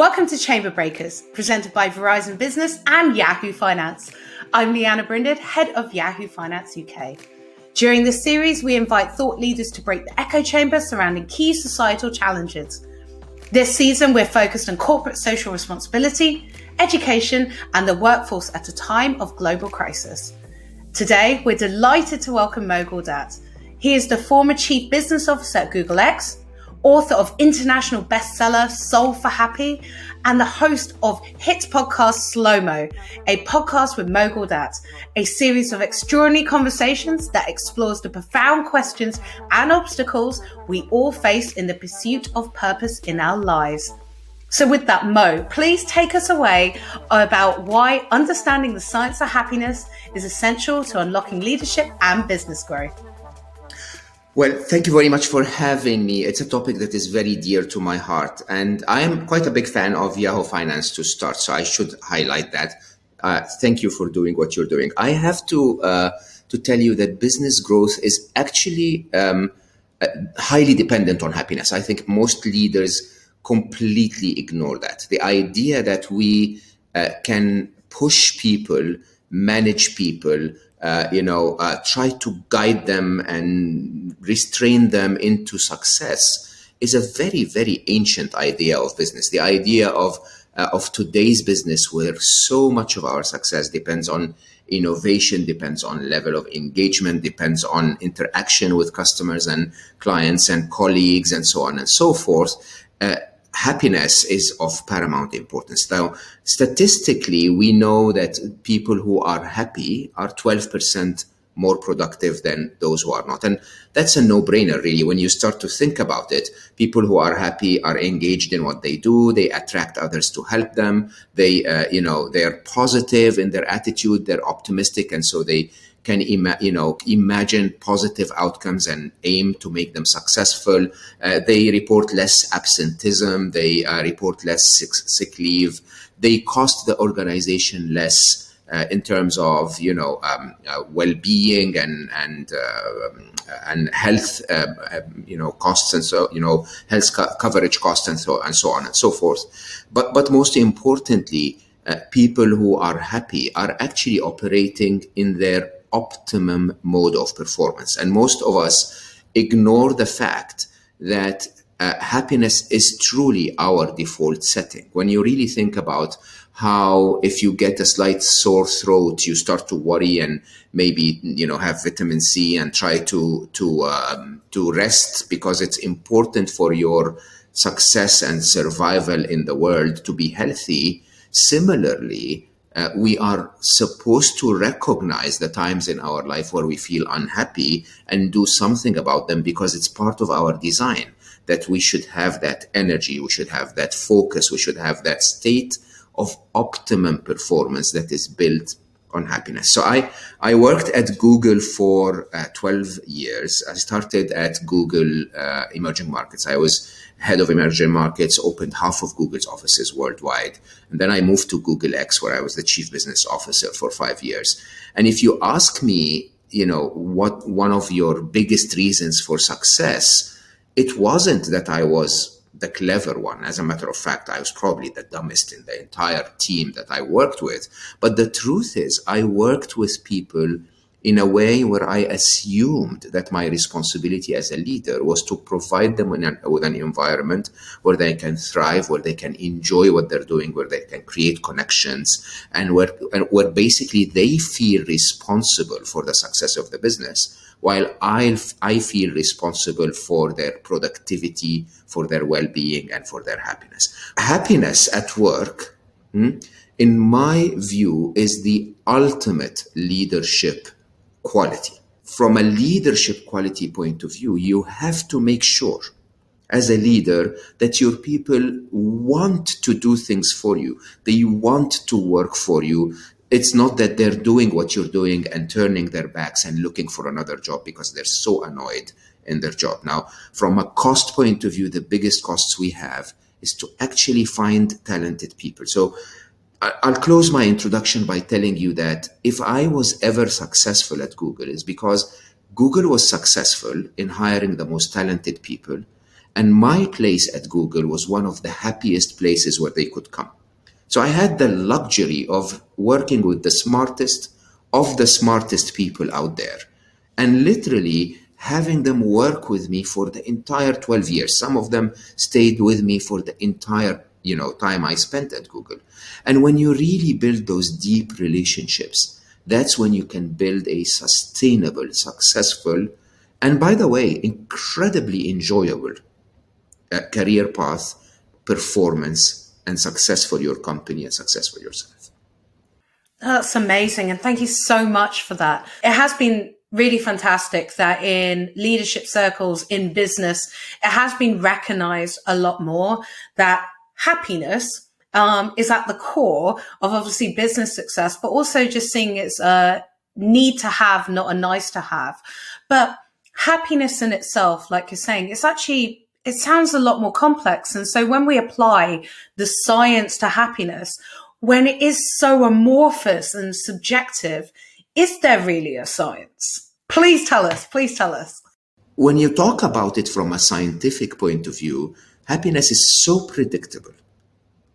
Welcome to Chamber Breakers, presented by Verizon Business and Yahoo Finance. I'm Lianna Brinded, head of Yahoo Finance UK. During this series, we invite thought leaders to break the echo chamber surrounding key societal challenges. This season, we're focused on corporate social responsibility, education, and the workforce at a time of global crisis. Today, we're delighted to welcome Mo Gawdat. He is the former Chief Business Officer at Google X, author of international bestseller Solve for Happy, and the host of hit podcast Slo Mo, a podcast with Mo Gawdat, a series of extraordinary conversations that explores the profound questions and obstacles we all face in the pursuit of purpose in our lives. So, with that, Mo, please take us away about why understanding the science of happiness is essential to unlocking leadership and business growth. Well, thank you very much for having me. It's a topic that is very dear to my heart. And I am quite a big fan of Yahoo Finance to start, so I should highlight that. Uh, thank you for doing what you're doing. I have to, uh, to tell you that business growth is actually um, uh, highly dependent on happiness. I think most leaders completely ignore that. The idea that we uh, can push people, manage people, uh, you know, uh, try to guide them and restrain them into success is a very, very ancient idea of business. The idea of uh, of today's business, where so much of our success depends on innovation, depends on level of engagement, depends on interaction with customers and clients and colleagues, and so on and so forth. Happiness is of paramount importance. Now, statistically, we know that people who are happy are 12% more productive than those who are not. And that's a no brainer, really. When you start to think about it, people who are happy are engaged in what they do. They attract others to help them. They, uh, you know, they're positive in their attitude. They're optimistic. And so they, can ima- you know imagine positive outcomes and aim to make them successful. Uh, they report less absenteeism. They uh, report less sick, sick, leave. They cost the organization less. Uh, in terms of you know um, uh, well-being and and uh, and health uh, um, you know costs and so you know health co- coverage costs and so and so on and so forth but but most importantly people who are happy are actually operating in their optimum mode of performance. And most of us ignore the fact that uh, happiness is truly our default setting. When you really think about how if you get a slight sore throat, you start to worry and maybe you know have vitamin C and try to to um, to rest because it's important for your success and survival in the world to be healthy. Similarly, uh, we are supposed to recognize the times in our life where we feel unhappy and do something about them because it's part of our design that we should have that energy, we should have that focus, we should have that state of optimum performance that is built on happiness. So I, I worked at Google for uh, 12 years. I started at Google uh, Emerging Markets. I was head of emerging markets, opened half of Google's offices worldwide. And then I moved to Google X, where I was the chief business officer for five years. And if you ask me, you know, what one of your biggest reasons for success, it wasn't that I was the clever one. As a matter of fact, I was probably the dumbest in the entire team that I worked with. But the truth is, I worked with people in a way where I assumed that my responsibility as a leader was to provide them with an, with an, environment where they can thrive, where they can enjoy what they're doing, where they can create connections, and where, and where basically they feel responsible for the success of the business, while I, I feel responsible for their productivity, for their well being, and for their happiness. Happiness at work. Hmm, in my view, is the ultimate leadership quality. from a leadership quality point of view, you have to make sure as a leader that your people want to do things for you. They want to work for you. It's not that they're doing what you're doing and turning their backs and looking for another job because they're so annoyed in their job. Now, from a cost point of view, the biggest costs we have is to actually find talented people. So I'll close my introduction by telling you that if I was ever successful at Google, is because Google was successful in hiring the most talented people. And my place at Google was one of the happiest places where they could come. So I had the luxury of working with the smartest of the smartest people out there and literally having them work with me for the entire 12 years. Some of them stayed with me for the entire you know time I spent at Google. And when you really build those deep relationships, that's when you can build a sustainable, successful, and by the way, incredibly enjoyable uh, career path, performance, and success for your company and success for yourself. That's amazing. And thank you so much for that. It has been really fantastic that in leadership circles in business, it has been recognized a lot more that happiness um, is at the core of obviously business success, but also just seeing it's a need to have, not a nice to have. But happiness in itself, like you're saying, it's actually, it sounds a lot more complex. And so when we apply the science to happiness, when it is so amorphous and subjective, is there really a science? Please tell us, please tell us. When you talk about it from a scientific point of view, happiness is so predictable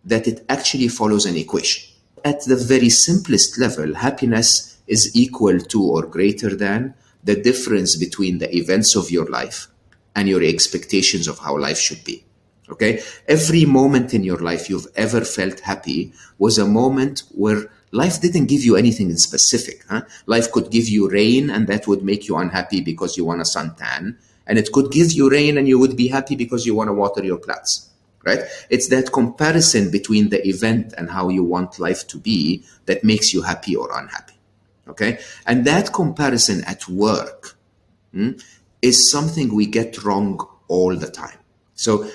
that it actually follows an equation. At the very simplest level, happiness is equal to or greater than the difference between the events of your life and your expectations of how life should be. Okay? Every moment in your life you've ever felt happy was a moment where life didn't give you anything in specific. Huh? Life could give you rain and that would make you unhappy because you want a suntan. And it could give you rain and you would be happy because you want to water your plants right? It's that comparison between the event and how you want life to be that makes you happy or unhappy. Okay. And that comparison at work hmm, is something we get wrong all the time. So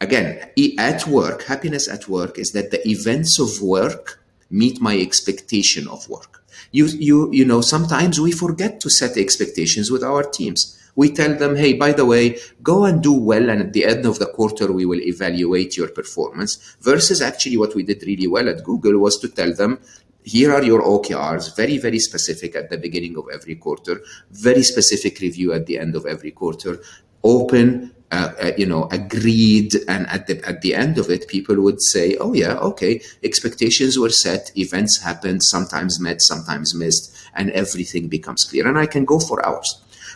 again, at work, happiness at work is that the events of work meet my expectation of work. You, you, you know, sometimes we forget to set expectations with our teams we tell them, hey, by the way, go and do well. And at the end of the quarter, we will evaluate your performance. Versus actually what we did really well at Google was to tell them, here are your OKRs, very, very specific at the beginning of every quarter, very specific review at the end of every quarter, open, uh, uh, you know, agreed, and at the at the end of it, people would say, "Oh yeah, okay, expectations were set, events happened, sometimes met, sometimes missed, and everything becomes clear." And I can go for hours.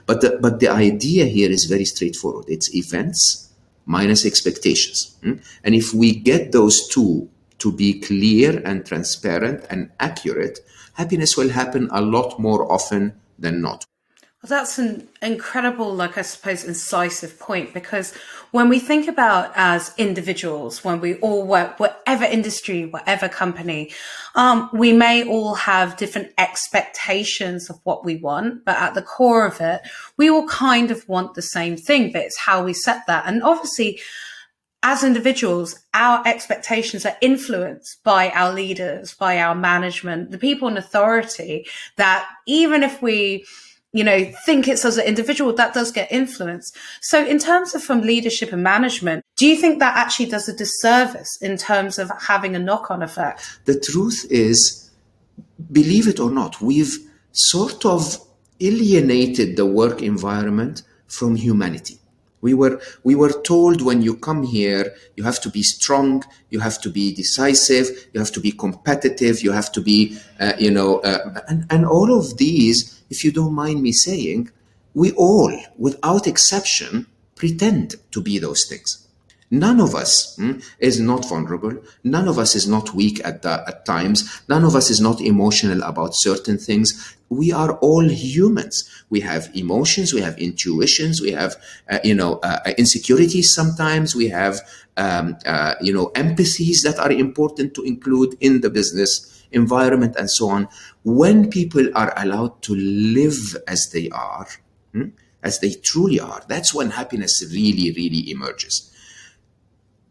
But the, but the idea here is very straightforward. It's events minus expectations. Hmm? And if we get those two to be clear and transparent and accurate, happiness will happen a lot more often than not. Well, that's an incredible, like I suppose, incisive point because when we think about as individuals, when we all work, whatever industry, whatever company, um, we may all have different expectations of what we want, but at the core of it, we all kind of want the same thing, but it's how we set that. And obviously, as individuals, our expectations are influenced by our leaders, by our management, the people in authority that even if we, you know, think it's as an individual, that does get influence. So in terms of from leadership and management, do you think that actually does a disservice in terms of having a knock on effect? The truth is, believe it or not, we've sort of alienated the work environment from humanity. We were, we were told when you come here, you have to be strong, you have to be decisive, you have to be competitive, you have to be, uh, you know, uh, and, and all of these if you don't mind me saying, we all, without exception, pretend to be those things. None of us hmm, is not vulnerable. None of us is not weak at, the, at times. None of us is not emotional about certain things. We are all humans. We have emotions. We have intuitions. We have, uh, you know, uh, uh insecurities sometimes. We have, um, uh, you know, empathies that are important to include in the business environment and so on. When people are allowed to live as they are, hmm, as they truly are, that's when happiness really, really emerges.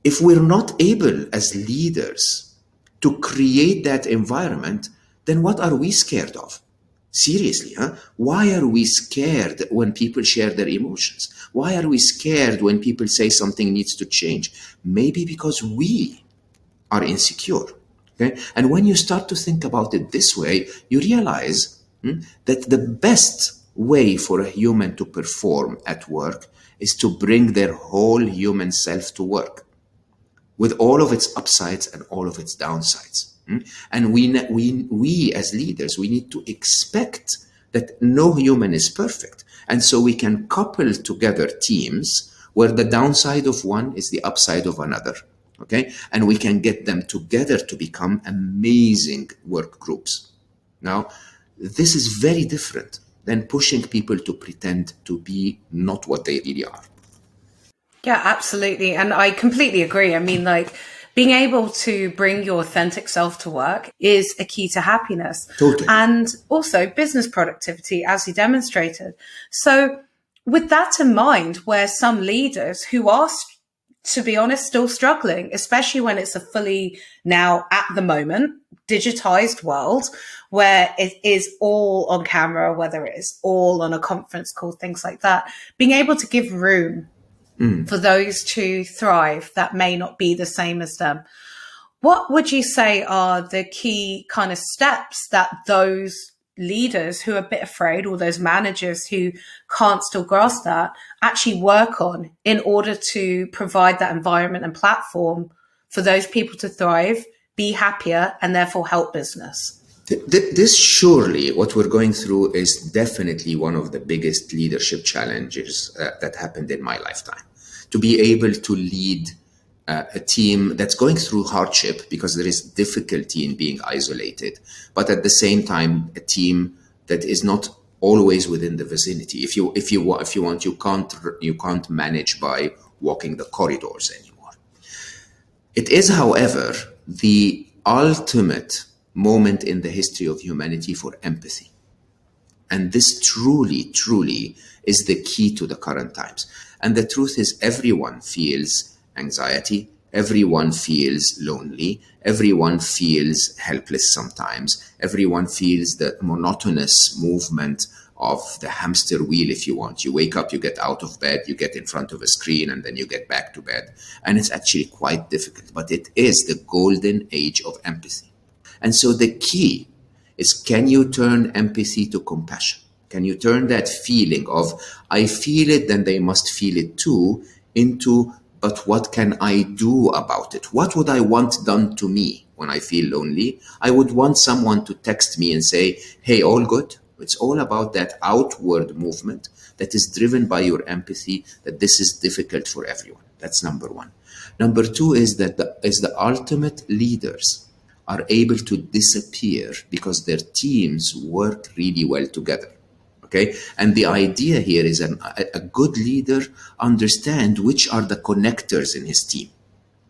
If we're not able as leaders to create that environment, then what are we scared of? Seriously, huh? Why are we scared when people share their emotions? Why are we scared when people say something needs to change? Maybe because we are insecure. Okay? And when you start to think about it this way, you realize hmm, that the best way for a human to perform at work is to bring their whole human self to work with all of its upsides and all of its downsides. Hmm? And we, we, we as leaders, we need to expect that no human is perfect. And so we can couple together teams where the downside of one is the upside of another. Okay. And we can get them together to become amazing work groups. Now, this is very different than pushing people to pretend to be not what they really are. Yeah, absolutely. And I completely agree. I mean, like, being able to bring your authentic self to work is a key to happiness. Totally. And also business productivity, as you demonstrated. So, with that in mind, where some leaders who are, to be honest, still struggling, especially when it's a fully now at the moment digitized world where it is all on camera, whether it is all on a conference call, things like that, being able to give room mm. for those to thrive that may not be the same as them. What would you say are the key kind of steps that those leaders who are a bit afraid or those managers who can't still grasp that actually work on in order to provide that environment and platform for those people to thrive, be happier, and therefore help business? This surely, what we're going through is definitely one of the biggest leadership challenges uh, that happened in my lifetime to be able to lead uh, a team that's going through hardship because there is difficulty in being isolated, but at the same time, a team that is not always within the vicinity. If you if you if you want, you can't you can't manage by walking the corridors anymore. It is, however, the ultimate moment in the history of humanity for empathy. And this truly, truly is the key to the current times. And the truth is, everyone feels anxiety, everyone feels lonely, everyone feels helpless sometimes, everyone feels the monotonous movement of the hamster wheel, if you want. You wake up, you get out of bed, you get in front of a screen, and then you get back to bed. And it's actually quite difficult, but it is the golden age of empathy. And so the key is can you turn empathy to compassion? Can you turn that feeling of, I feel it, then they must feel it too, into, but what can I do about it? What would I want done to me when I feel lonely? I would want someone to text me and say, hey, all good. It's all about that outward movement that is driven by your empathy that this is difficult for everyone. That's number one. Number two is that the, is the ultimate leaders are able to disappear because their teams work really well together. Okay. And the idea here is an, a, a good leader understand which are the connectors in his team.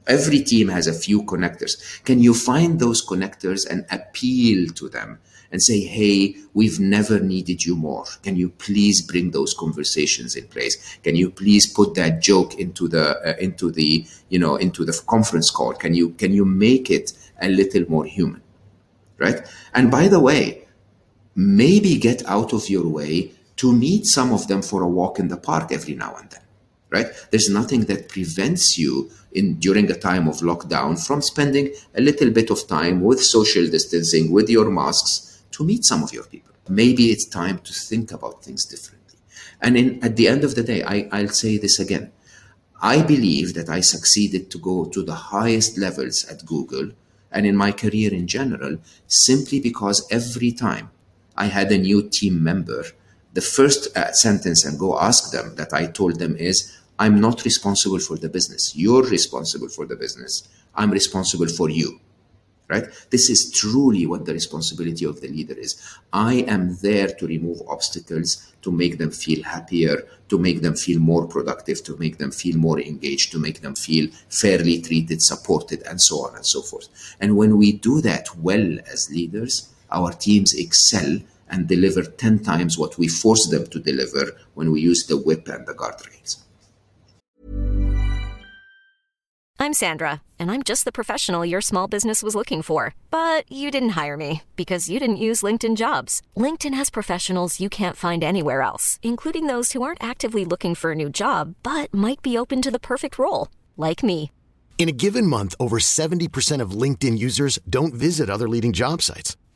Every team has a few connectors. Can you find those connectors and appeal to them and say, Hey, we've never needed you more. Can you please bring those conversations in place? Can you please put that joke into the, uh, into the, you know, into the conference call? Can you, can you make it a little more human? Right. And by the way, maybe get out of your way to meet some of them for a walk in the park every now and then right? There's nothing that prevents you in during a time of lockdown from spending a little bit of time with social distancing with your masks to meet some of your people. Maybe it's time to think about things differently. And in, at the end of the day I, i'll say this again. I believe that i succeeded to go to the highest levels at google and in my career in general simply because every time I had a new team member, the first uh, sentence and go ask them that I told them is, I'm not responsible for the business. You're responsible for the business. I'm responsible for you. Right? This is truly what the responsibility of the leader is. I am there to remove obstacles, to make them feel happier, to make them feel more productive, to make them feel more engaged, to make them feel fairly treated, supported, and so on and so forth. And when we do that well as leaders, our teams excel and deliver 10 times what we force them to deliver when we use the whip and the guardrails. I'm Sandra, and I'm just the professional your small business was looking for. But you didn't hire me because you didn't use LinkedIn jobs. LinkedIn has professionals you can't find anywhere else, including those who aren't actively looking for a new job but might be open to the perfect role, like me. In a given month, over 70% of LinkedIn users don't visit other leading job sites.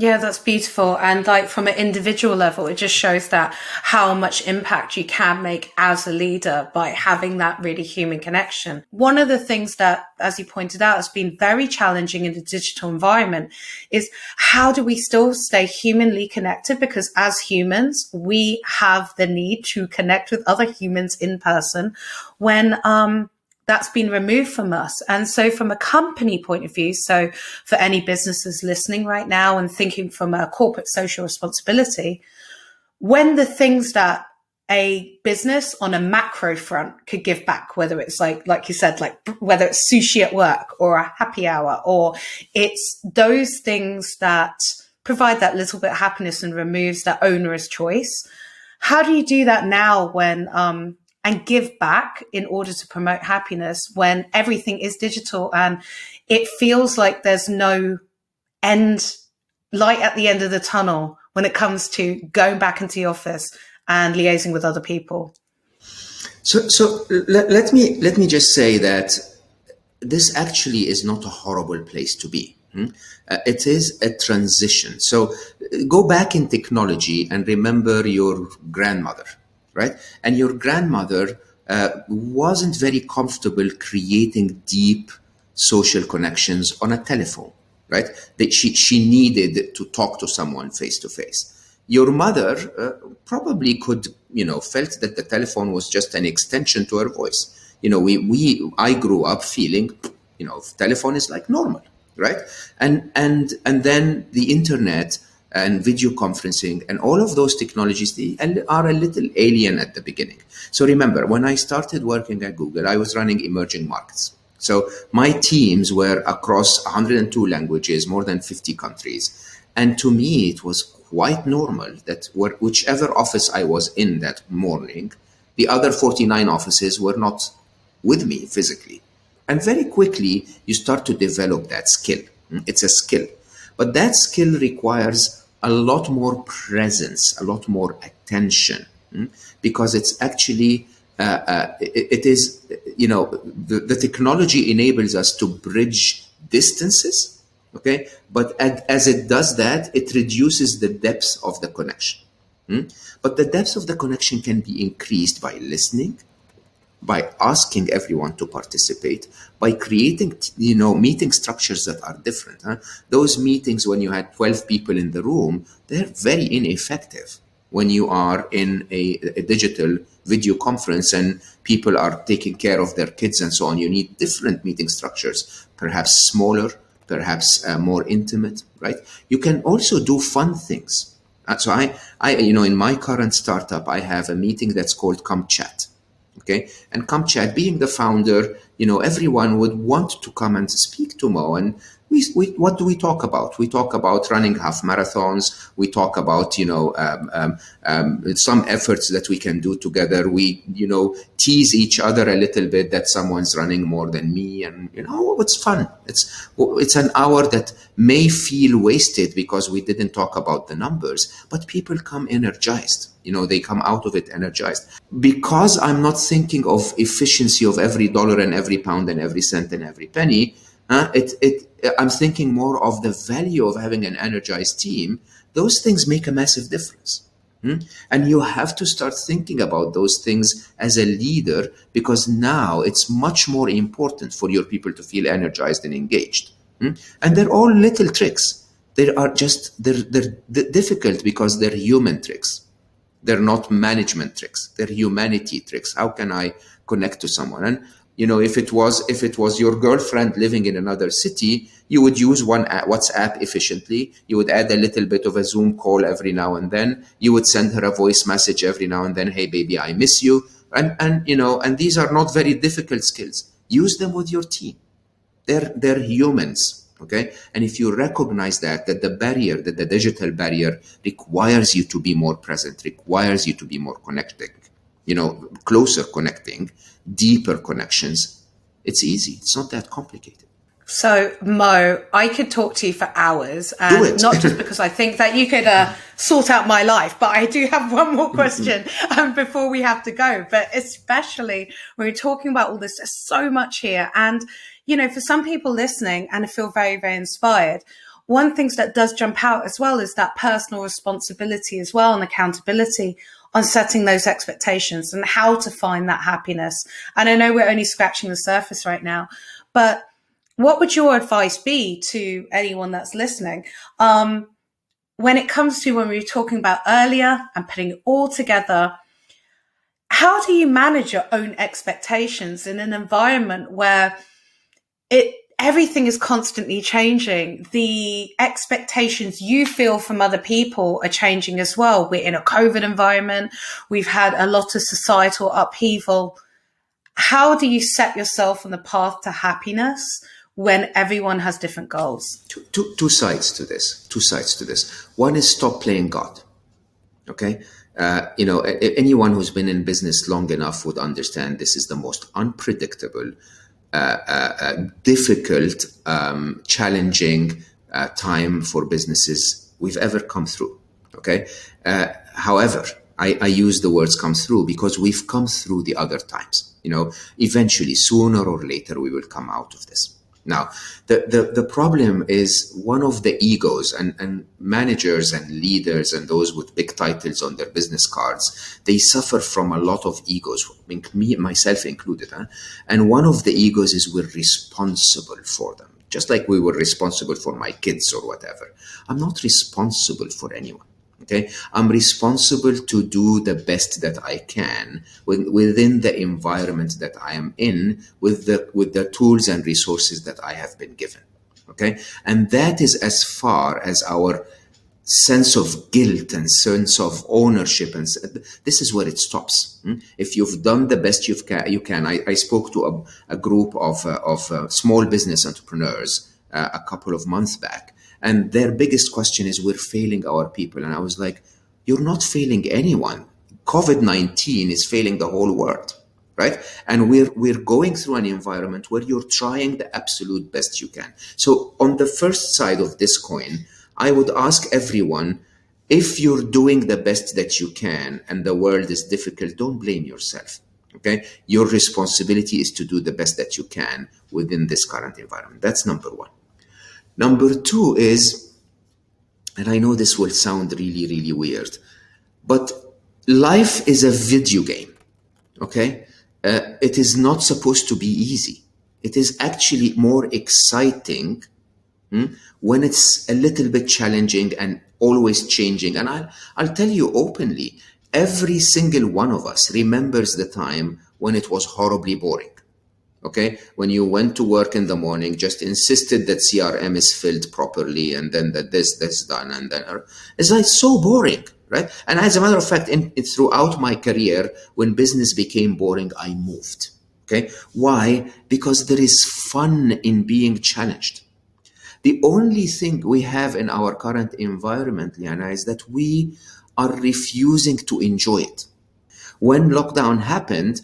Yeah, that's beautiful. And like from an individual level, it just shows that how much impact you can make as a leader by having that really human connection. One of the things that, as you pointed out, has been very challenging in the digital environment is how do we still stay humanly connected? Because as humans, we have the need to connect with other humans in person when, um, that's been removed from us. And so, from a company point of view, so for any businesses listening right now and thinking from a corporate social responsibility, when the things that a business on a macro front could give back, whether it's like, like you said, like whether it's sushi at work or a happy hour, or it's those things that provide that little bit of happiness and removes that onerous choice. How do you do that now when um, and give back in order to promote happiness when everything is digital and it feels like there's no end light at the end of the tunnel when it comes to going back into the office and liaising with other people. So so let, let me let me just say that this actually is not a horrible place to be hmm? uh, it is a transition. So go back in technology and remember your grandmother right? And your grandmother uh, wasn't very comfortable creating deep social connections on a telephone, right? That she, she needed to talk to someone face to face. Your mother uh, probably could, you know, felt that the telephone was just an extension to her voice. You know, we, we, I grew up feeling, you know, telephone is like normal, right? And, and, and then the internet and video conferencing and all of those technologies they are a little alien at the beginning. So remember when i started working at google i was running emerging markets. So my teams were across 102 languages more than 50 countries. And to me it was quite normal that whichever office i was in that morning the other 49 offices were not with me physically. And very quickly you start to develop that skill. It's a skill but that skill requires a lot more presence, a lot more attention, mm? because it's actually uh, uh, it, it is you know the, the technology enables us to bridge distances, okay, but ad, as it does that, it reduces the depth of the connection. Mm? But the depth of the connection can be increased by listening, by asking everyone to participate, by creating, you know, meeting structures that are different. Huh? Those meetings when you had 12 people in the room, they're very ineffective when you are in a, a digital video conference and people are taking care of their kids and so on. You need different meeting structures, perhaps smaller, perhaps uh, more intimate, right? You can also do fun things. Uh, so I, I, you know, in my current startup, I have a meeting that's called Come Chat Okay. And Comchat, being the founder, you know, everyone would want to come and speak to Mo. And we, we, what do we talk about? We talk about running half marathons. We talk about, you know, um, um, um, some efforts that we can do together. We, you know, tease each other a little bit that someone's running more than me. And, you know, it's fun. It's, it's an hour that may feel wasted because we didn't talk about the numbers, but people come energized. You know, they come out of it energized. Because I'm not thinking of efficiency of every dollar and every pound and every cent and every penny, it, it, I'm thinking more of the value of having an energized team. Those things make a massive difference. Hmm? And you have to start thinking about those things as a leader because now it's much more important for your people to feel energized and engaged. Hmm? And they're all little tricks. They are just, they're, they're difficult because they're human tricks. They're not management tricks. They're humanity tricks. How can I connect to someone? And you know if it was if it was your girlfriend living in another city you would use one whatsapp efficiently. You would add a little bit of a zoom call every now and then. You would send her a voice message every now and then hey baby i miss you. And and you know and these are not very difficult skills. Use them with your team. They're they're humans okay? And if you recognize that that the barrier that the digital barrier requires you to be more present requires you to be more connected you know closer connecting deeper connections it's easy it's not that complicated so, Mo, I could talk to you for hours, and not just because I think that you could uh, sort out my life, but I do have one more question um, before we have to go. But especially when we're talking about all this, there's so much here. And, you know, for some people listening and feel very, very inspired, one thing that does jump out as well is that personal responsibility as well and accountability on setting those expectations and how to find that happiness. And I know we're only scratching the surface right now, but what would your advice be to anyone that's listening? Um, when it comes to when we were talking about earlier and putting it all together, how do you manage your own expectations in an environment where it everything is constantly changing. The expectations you feel from other people are changing as well. We're in a COVID environment. We've had a lot of societal upheaval. How do you set yourself on the path to happiness when everyone has different goals? Two, two, two sides to this. Two sides to this. One is stop playing God. Okay. Uh, you know, anyone who's been in business long enough would understand this is the most unpredictable, difficult, um, challenging uh, time for businesses we've ever come through. Okay. Uh, however, I, I, use the words come through because we've come through the other times. You know, eventually, sooner or later, we will come out of this. Now, the, the, the problem is one of the egos and, and managers and leaders and those with big titles on their business cards, they suffer from a lot of egos, me, myself included. Huh? And one of the egos is we're responsible for them, just like we were responsible for my kids or whatever. I'm not responsible for anyone. Okay. I'm responsible to do the best that I can within the environment that I am in with the, with the tools and resources that I have been given. Okay. And that is as far as our sense of guilt and sense of ownership and this is where it stops hmm? if you've done the best you can you can i, I spoke to a, a group of, uh, of uh, small business entrepreneurs uh, a couple of months back and their biggest question is, we're failing our people. And I was like, you're not failing anyone. COVID 19 is failing the whole world, right? And we're, we're going through an environment where you're trying the absolute best you can. So, on the first side of this coin, I would ask everyone if you're doing the best that you can and the world is difficult, don't blame yourself. Okay. Your responsibility is to do the best that you can within this current environment. That's number one. Number two is, and I know this will sound really, really weird, but life is a video game. Okay. Uh, it is not supposed to be easy. It is actually more exciting hmm, when it's a little bit challenging and always changing. And I'll, I'll tell you openly, every single one of us remembers the time when it was horribly boring okay? When you went to work in the morning just insisted that crm is filled properly and then that this this done and then it's like so boring right? And as a matter of fact in, in, throughout my career when business became boring i moved okay? Why? Because there is fun in being challenged. The only thing we have in our current environment Lianna is that we are refusing to enjoy it. When lockdown happened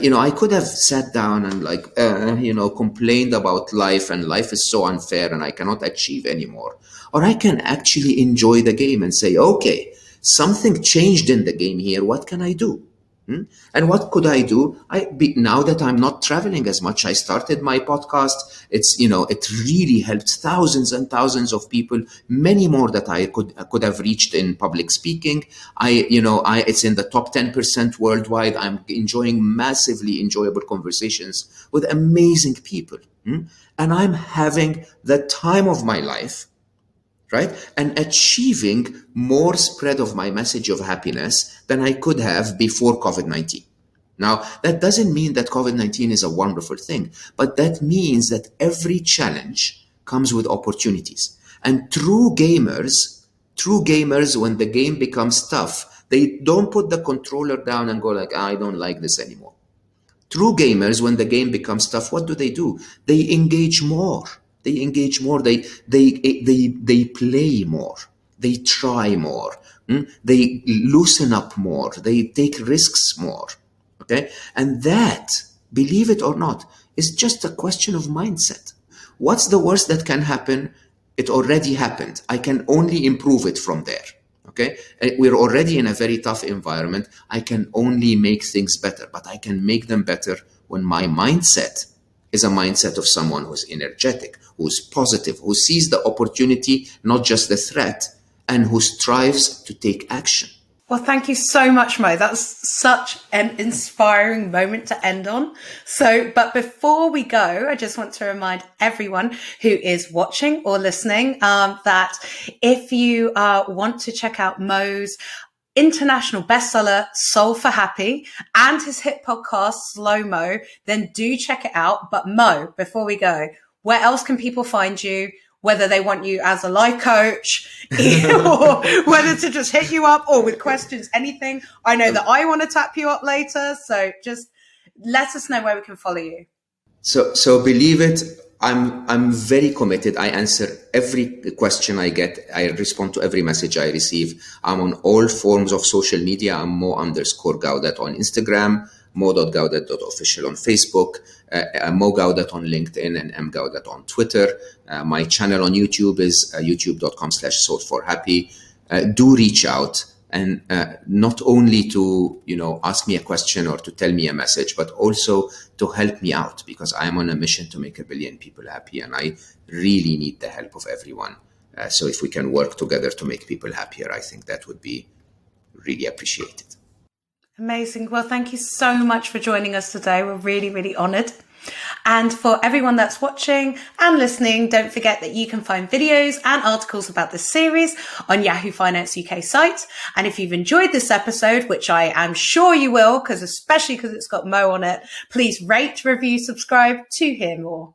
you know, I could have sat down and like, uh, you know, complained about life and life is so unfair and I cannot achieve anymore. Or I can actually enjoy the game and say, okay, something changed in the game here. What can I do? Hmm? And what could I do? I be, now that I'm not traveling as much, I started my podcast. It's you know it really helped thousands and thousands of people, many more that I could could have reached in public speaking. I you know I it's in the top ten percent worldwide. I'm enjoying massively enjoyable conversations with amazing people, hmm? and I'm having the time of my life right? And achieving more spread of my message of happiness than I could have before COVID 19. Now, that doesn't mean that COVID 19 is a wonderful thing, but that means that every challenge comes with opportunities. And true gamers, true gamers, when the game becomes tough, they don't put the controller down and go like, ah, I don't like this anymore. True gamers, when the game becomes tough, what do they do? They engage more. They engage more. They they they they play more. They try more. Mm? They loosen up more. They take risks more. Okay, and that, believe it or not, is just a question of mindset. What's the worst that can happen? It already happened. I can only improve it from there. Okay. Uh, we're already in a very tough environment. I can only make things better, but I can make them better when my mindset is a mindset of someone who's energetic, who's positive, who sees the opportunity, not just the threat, and who strives to take action. Well, thank you so much, Mo. That's such an inspiring moment to end on. So, but before we go, I just want to remind everyone who is watching or listening um, that if you uh, want to check out Mo's international bestseller Solve for Happy and his hit podcast Slo Mo, then do check it out. But Mo, before we go, where else can people find you? whether they want you as a life coach or whether to just hit you up or with questions, anything. I know that I want to tap you up later. So just let us know where we can follow you. So, so believe it. I'm, I'm very committed. I answer every question I get. I respond to every message I receive. I'm on all forms of social media. I'm Mo underscore Gawdat on Instagram mo.gawdat.official on Facebook, uh, uh, Mo Gawdat on LinkedIn, and M Gawdat on Twitter. Uh, my channel on YouTube is uh, youtube.com slash solve for happy. Uh, do reach out and uh, not only to you know ask me a question or to tell me a message but also to help me out because i am on a mission to make a billion people happy and i really need the help of everyone uh, so if we can work together to make people happier i think that would be really appreciated Amazing. Well, thank you so much for joining us today. We're really, really honored. And for everyone that's watching and listening, don't forget that you can find videos and articles about this series on Yahoo Finance UK site. And if you've enjoyed this episode, which I am sure you will, because especially because it's got Mo on it, please rate, review, subscribe to hear more.